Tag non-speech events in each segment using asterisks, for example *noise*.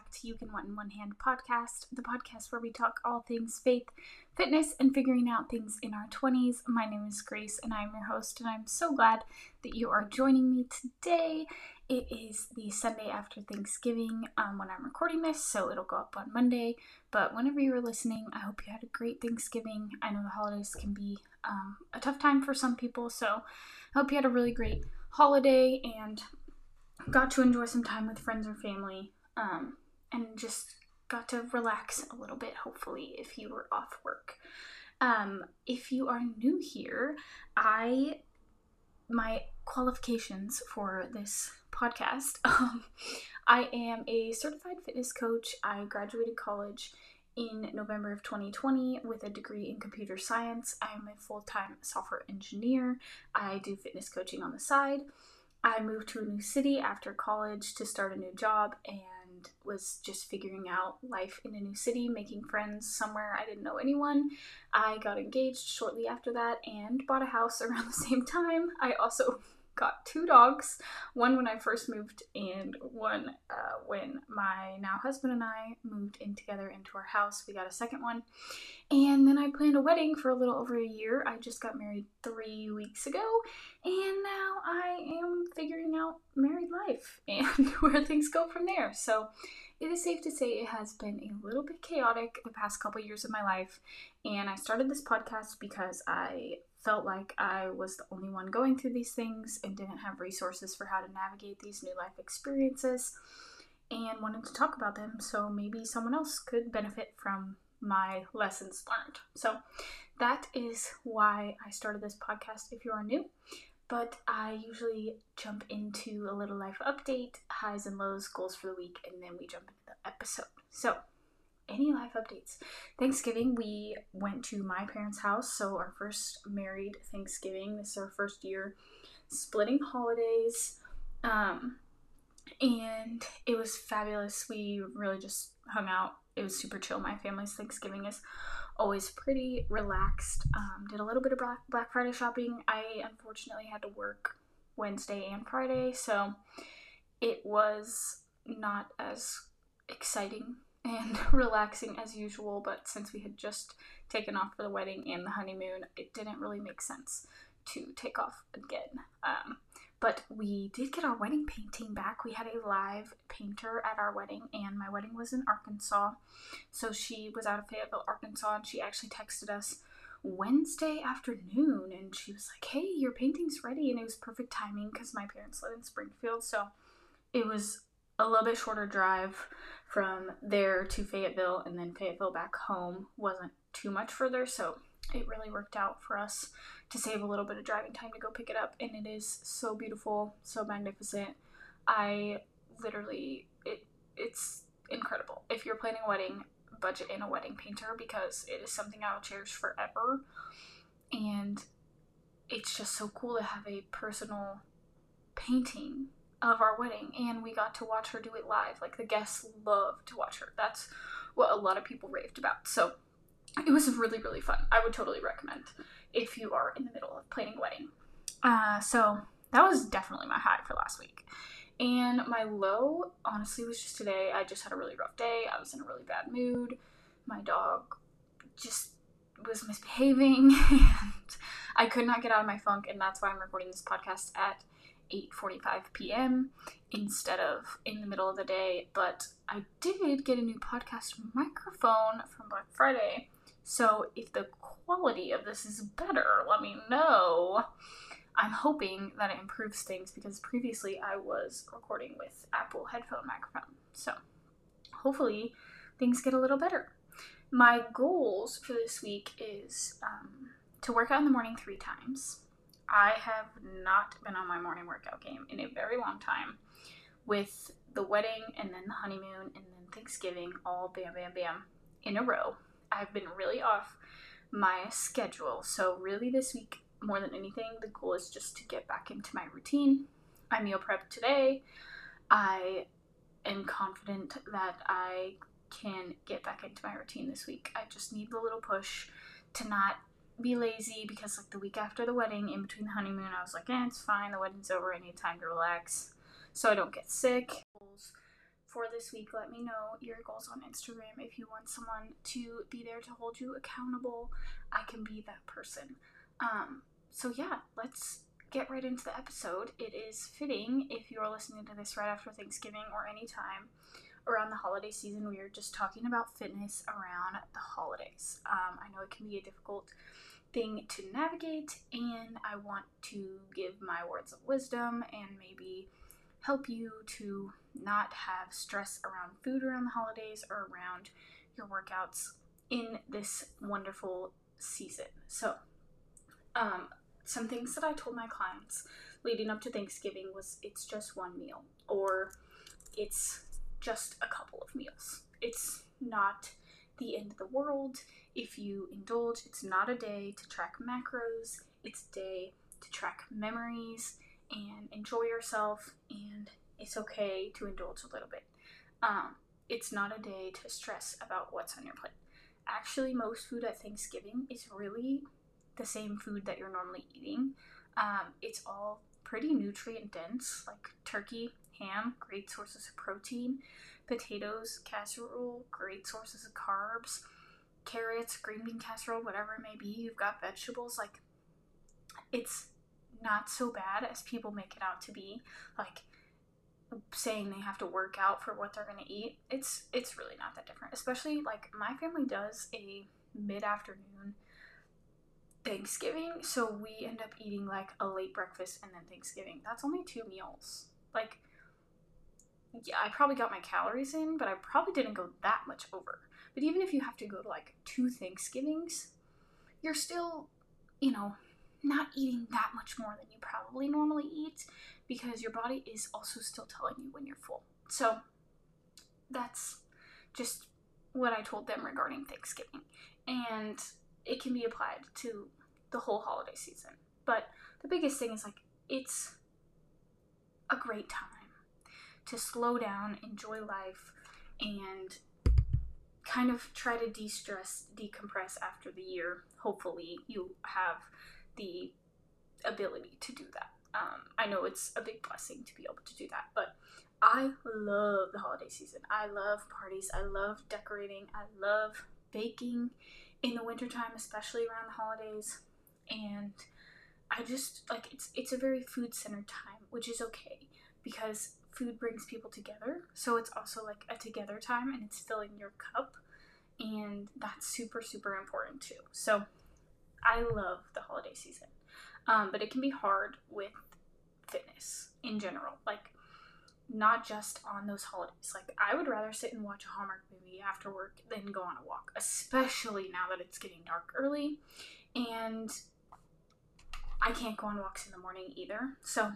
back to You Can One in One Hand podcast, the podcast where we talk all things faith, fitness, and figuring out things in our 20s. My name is Grace, and I'm your host, and I'm so glad that you are joining me today. It is the Sunday after Thanksgiving um, when I'm recording this, so it'll go up on Monday. But whenever you are listening, I hope you had a great Thanksgiving. I know the holidays can be um, a tough time for some people, so I hope you had a really great holiday and got to enjoy some time with friends or family um, and just got to relax a little bit, hopefully, if you were off work. Um, if you are new here, I my qualifications for this podcast. *laughs* Um, I am a certified fitness coach. I graduated college in November of 2020 with a degree in computer science. I am a full time software engineer. I do fitness coaching on the side. I moved to a new city after college to start a new job and was just figuring out life in a new city, making friends somewhere I didn't know anyone. I got engaged shortly after that and bought a house *laughs* around the same time. I also *laughs* got two dogs one when I first moved, and one uh, when my now husband and I moved in together into our house. We got a second one. And then I planned a wedding for a little over a year. I just got married three weeks ago, and now I am figuring out married life *laughs* and where things go from there. So it is safe to say it has been a little bit chaotic the past couple years of my life. And I started this podcast because I felt like I was the only one going through these things and didn't have resources for how to navigate these new life experiences and wanted to talk about them so maybe someone else could benefit from my lessons learned. So that is why I started this podcast if you are new. But I usually jump into a little life update, highs and lows, goals for the week, and then we jump into the episode. So any life updates. Thanksgiving, we went to my parents' house, so our first married Thanksgiving. This is our first year splitting holidays. Um, and it was fabulous. We really just hung out. It was super chill. My family's Thanksgiving is always pretty relaxed. Um, did a little bit of Black, Black Friday shopping. I unfortunately had to work Wednesday and Friday, so it was not as exciting *laughs* and relaxing as usual, but since we had just taken off for the wedding and the honeymoon, it didn't really make sense to take off again. Um, but we did get our wedding painting back. We had a live painter at our wedding, and my wedding was in Arkansas. So she was out of Fayetteville, Arkansas, and she actually texted us Wednesday afternoon and she was like, Hey, your painting's ready. And it was perfect timing because my parents live in Springfield. So it was a little bit shorter drive from there to Fayetteville and then Fayetteville back home wasn't too much further, so it really worked out for us to save a little bit of driving time to go pick it up and it is so beautiful, so magnificent. I literally it it's incredible. If you're planning a wedding, budget in a wedding painter because it is something I will cherish forever. And it's just so cool to have a personal painting of our wedding and we got to watch her do it live. Like the guests loved to watch her. That's what a lot of people raved about. So it was really, really fun. I would totally recommend if you are in the middle of planning a wedding. Uh, so that was definitely my high for last week. And my low, honestly, was just today. I just had a really rough day. I was in a really bad mood. My dog just was misbehaving *laughs* and I could not get out of my funk and that's why I'm recording this podcast at 8:45 p.m. instead of in the middle of the day, but I did get a new podcast microphone from Black Friday. So if the quality of this is better, let me know. I'm hoping that it improves things because previously I was recording with Apple headphone microphone. So hopefully things get a little better. My goals for this week is um, to work out in the morning three times I have not been on my morning workout game in a very long time. With the wedding and then the honeymoon and then Thanksgiving all bam, bam, bam in a row. I've been really off my schedule. So, really, this week, more than anything, the goal is just to get back into my routine. I meal prep today. I am confident that I can get back into my routine this week. I just need the little push to not be lazy because like the week after the wedding, in between the honeymoon, I was like, eh, it's fine. The wedding's over. I need time to relax, so I don't get sick. For this week. Let me know your goals on Instagram. If you want someone to be there to hold you accountable, I can be that person. Um, so, yeah, let's get right into the episode. It is fitting if you're listening to this right after Thanksgiving or any time around the holiday season. We are just talking about fitness around the holidays. Um, I know it can be a difficult thing to navigate, and I want to give my words of wisdom and maybe help you to not have stress around food around the holidays or around your workouts in this wonderful season. So, um, some things that I told my clients leading up to Thanksgiving was it's just one meal or it's just a couple of meals. It's not the end of the world if you indulge. It's not a day to track macros, it's a day to track memories and enjoy yourself, and it's okay to indulge a little bit. Um, it's not a day to stress about what's on your plate. Actually, most food at Thanksgiving is really the same food that you're normally eating. Um, it's all pretty nutrient dense, like turkey, ham, great sources of protein, potatoes, casserole, great sources of carbs, carrots, green bean casserole, whatever it may be. You've got vegetables. Like, it's not so bad as people make it out to be. Like, saying they have to work out for what they're going to eat it's it's really not that different. Especially like my family does a mid-afternoon thanksgiving so we end up eating like a late breakfast and then thanksgiving. That's only two meals. Like yeah i probably got my calories in but i probably didn't go that much over. But even if you have to go to like two thanksgivings you're still you know not eating that much more than you probably normally eat because your body is also still telling you when you're full. So that's just what I told them regarding Thanksgiving. And it can be applied to the whole holiday season. But the biggest thing is like it's a great time to slow down, enjoy life, and kind of try to de stress, decompress after the year. Hopefully, you have the ability to do that. Um, I know it's a big blessing to be able to do that, but I love the holiday season. I love parties. I love decorating. I love baking in the wintertime, especially around the holidays. And I just like it's it's a very food centered time, which is okay because food brings people together. So it's also like a together time and it's filling your cup and that's super super important too. So I love the holiday season. Um, but it can be hard with fitness in general. Like, not just on those holidays. Like, I would rather sit and watch a Hallmark movie after work than go on a walk, especially now that it's getting dark early. And I can't go on walks in the morning either. So,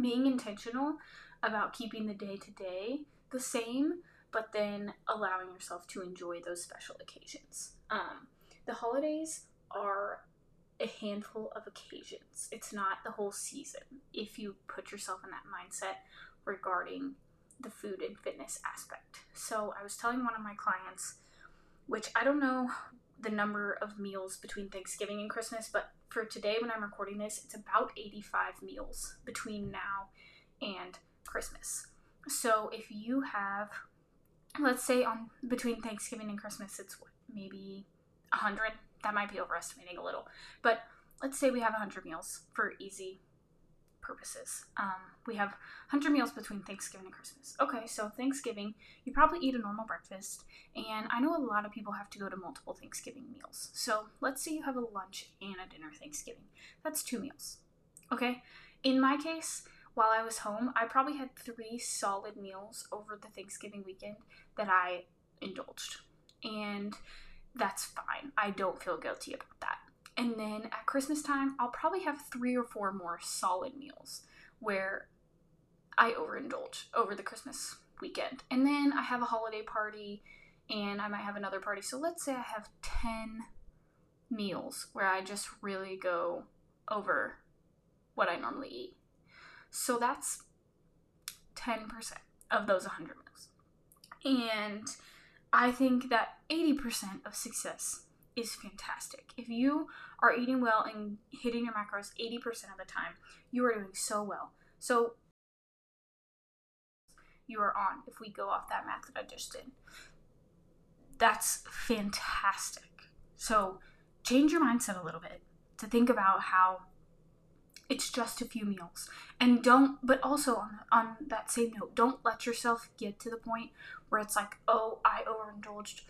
being intentional about keeping the day to day the same, but then allowing yourself to enjoy those special occasions. Um, the holidays are a handful of occasions. It's not the whole season if you put yourself in that mindset regarding the food and fitness aspect. So, I was telling one of my clients, which I don't know the number of meals between Thanksgiving and Christmas, but for today when I'm recording this, it's about 85 meals between now and Christmas. So, if you have let's say on between Thanksgiving and Christmas it's what, maybe 100 that might be overestimating a little. But let's say we have 100 meals for easy purposes. Um, we have 100 meals between Thanksgiving and Christmas. Okay, so Thanksgiving, you probably eat a normal breakfast, and I know a lot of people have to go to multiple Thanksgiving meals. So let's say you have a lunch and a dinner Thanksgiving. That's two meals. Okay? In my case, while I was home, I probably had three solid meals over the Thanksgiving weekend that I indulged. And that's fine. I don't feel guilty about that. And then at Christmas time, I'll probably have three or four more solid meals where I overindulge over the Christmas weekend. And then I have a holiday party and I might have another party. So let's say I have 10 meals where I just really go over what I normally eat. So that's 10% of those 100 meals. And I think that 80% of success is fantastic. If you are eating well and hitting your macros 80% of the time, you are doing so well. So you are on if we go off that math that I just did. That's fantastic. So change your mindset a little bit to think about how it's just a few meals. And don't but also on on that same note don't let yourself get to the point where it's like oh i overindulged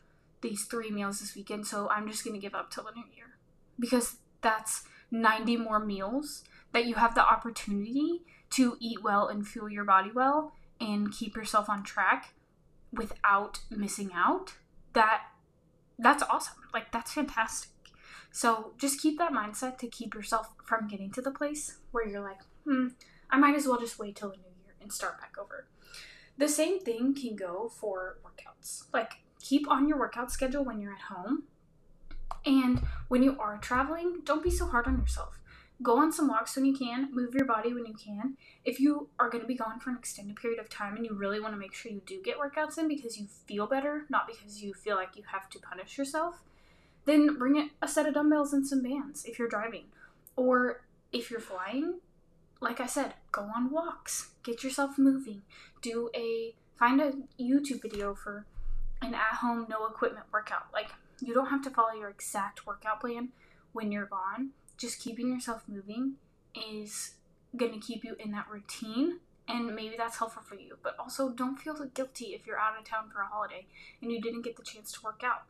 these three meals this weekend so i'm just going to give up till the new year. Because that's 90 more meals that you have the opportunity to eat well and fuel your body well and keep yourself on track without missing out. That that's awesome. Like that's fantastic so just keep that mindset to keep yourself from getting to the place where you're like, hmm, I might as well just wait till the new year and start back over. The same thing can go for workouts. Like, keep on your workout schedule when you're at home. And when you are traveling, don't be so hard on yourself. Go on some walks when you can, move your body when you can. If you are going to be gone for an extended period of time and you really want to make sure you do get workouts in because you feel better, not because you feel like you have to punish yourself, then bring a set of dumbbells and some bands if you're driving. Or if you're flying, like I said, go on walks, get yourself moving, do a find a YouTube video for an at-home no equipment workout. Like you don't have to follow your exact workout plan when you're gone. Just keeping yourself moving is going to keep you in that routine and maybe that's helpful for you. But also don't feel guilty if you're out of town for a holiday and you didn't get the chance to work out.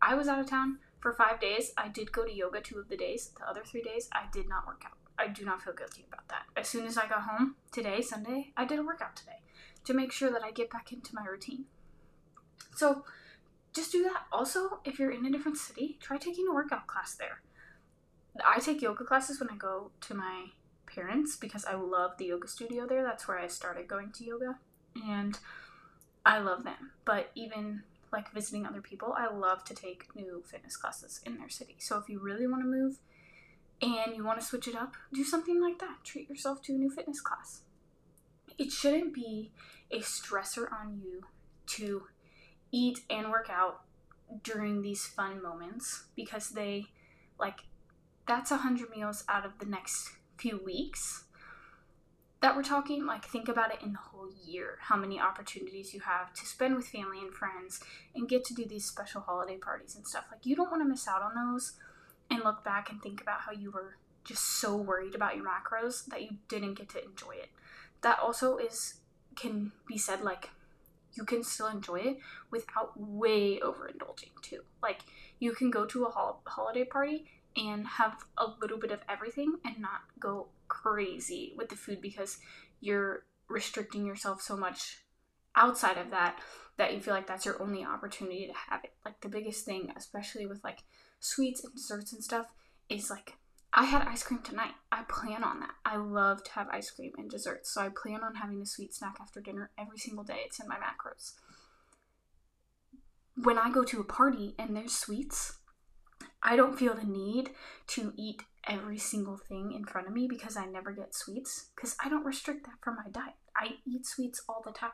I was out of town for five days. I did go to yoga two of the days. The other three days, I did not work out. I do not feel guilty about that. As soon as I got home today, Sunday, I did a workout today to make sure that I get back into my routine. So just do that. Also, if you're in a different city, try taking a workout class there. I take yoga classes when I go to my parents because I love the yoga studio there. That's where I started going to yoga. And I love them. But even like visiting other people, I love to take new fitness classes in their city. So if you really want to move and you want to switch it up, do something like that. Treat yourself to a new fitness class. It shouldn't be a stressor on you to eat and work out during these fun moments because they like that's a hundred meals out of the next few weeks that we're talking, like think about it in the whole year, how many opportunities you have to spend with family and friends and get to do these special holiday parties and stuff. Like you don't want to miss out on those and look back and think about how you were just so worried about your macros that you didn't get to enjoy it. That also is can be said like you can still enjoy it without way overindulging too. Like you can go to a hol- holiday party and have a little bit of everything and not go crazy with the food because you're restricting yourself so much outside of that that you feel like that's your only opportunity to have it. Like the biggest thing, especially with like sweets and desserts and stuff, is like I had ice cream tonight. I plan on that. I love to have ice cream and desserts. So I plan on having a sweet snack after dinner every single day. It's in my macros. When I go to a party and there's sweets, I don't feel the need to eat every single thing in front of me because I never get sweets because I don't restrict that from my diet. I eat sweets all the time.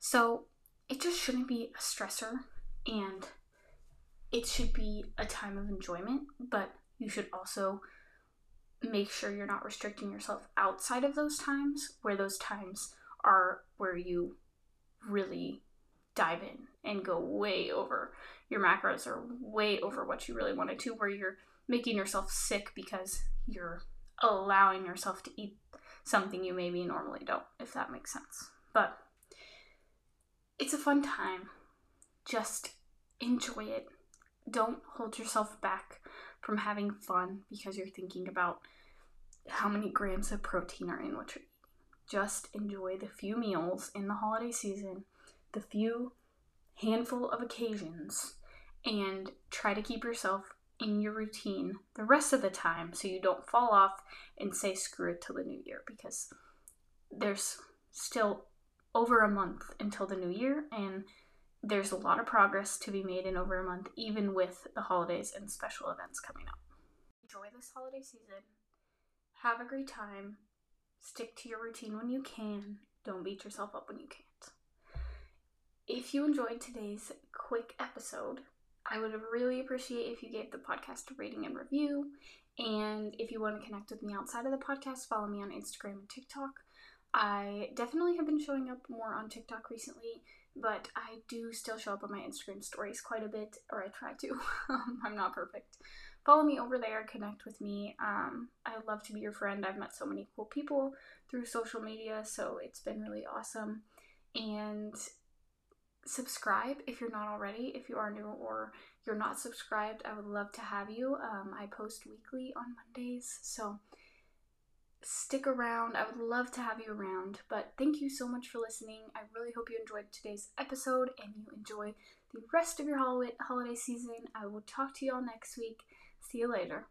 So it just shouldn't be a stressor and it should be a time of enjoyment, but you should also make sure you're not restricting yourself outside of those times where those times are where you really dive in and go way over your macros or way over what you really wanted to, where you're making yourself sick because you're allowing yourself to eat something you maybe normally don't, if that makes sense. But it's a fun time. Just enjoy it. Don't hold yourself back from having fun because you're thinking about how many grams of protein are in what you're eating. Just enjoy the few meals in the holiday season, the few handful of occasions and try to keep yourself in your routine the rest of the time so you don't fall off and say screw it till the new year because there's still over a month until the new year and there's a lot of progress to be made in over a month even with the holidays and special events coming up. Enjoy this holiday season. Have a great time. Stick to your routine when you can. Don't beat yourself up when you can't. If you enjoyed today's quick episode, I would really appreciate if you gave the podcast a rating and review. And if you want to connect with me outside of the podcast, follow me on Instagram and TikTok. I definitely have been showing up more on TikTok recently, but I do still show up on my Instagram stories quite a bit, or I try to. *laughs* I'm not perfect. Follow me over there, connect with me. Um, I love to be your friend. I've met so many cool people through social media, so it's been really awesome. And subscribe if you're not already. If you are new or you're not subscribed, I would love to have you. Um, I post weekly on Mondays, so stick around. I would love to have you around. But thank you so much for listening. I really hope you enjoyed today's episode and you enjoy the rest of your holiday season. I will talk to you all next week. See you later.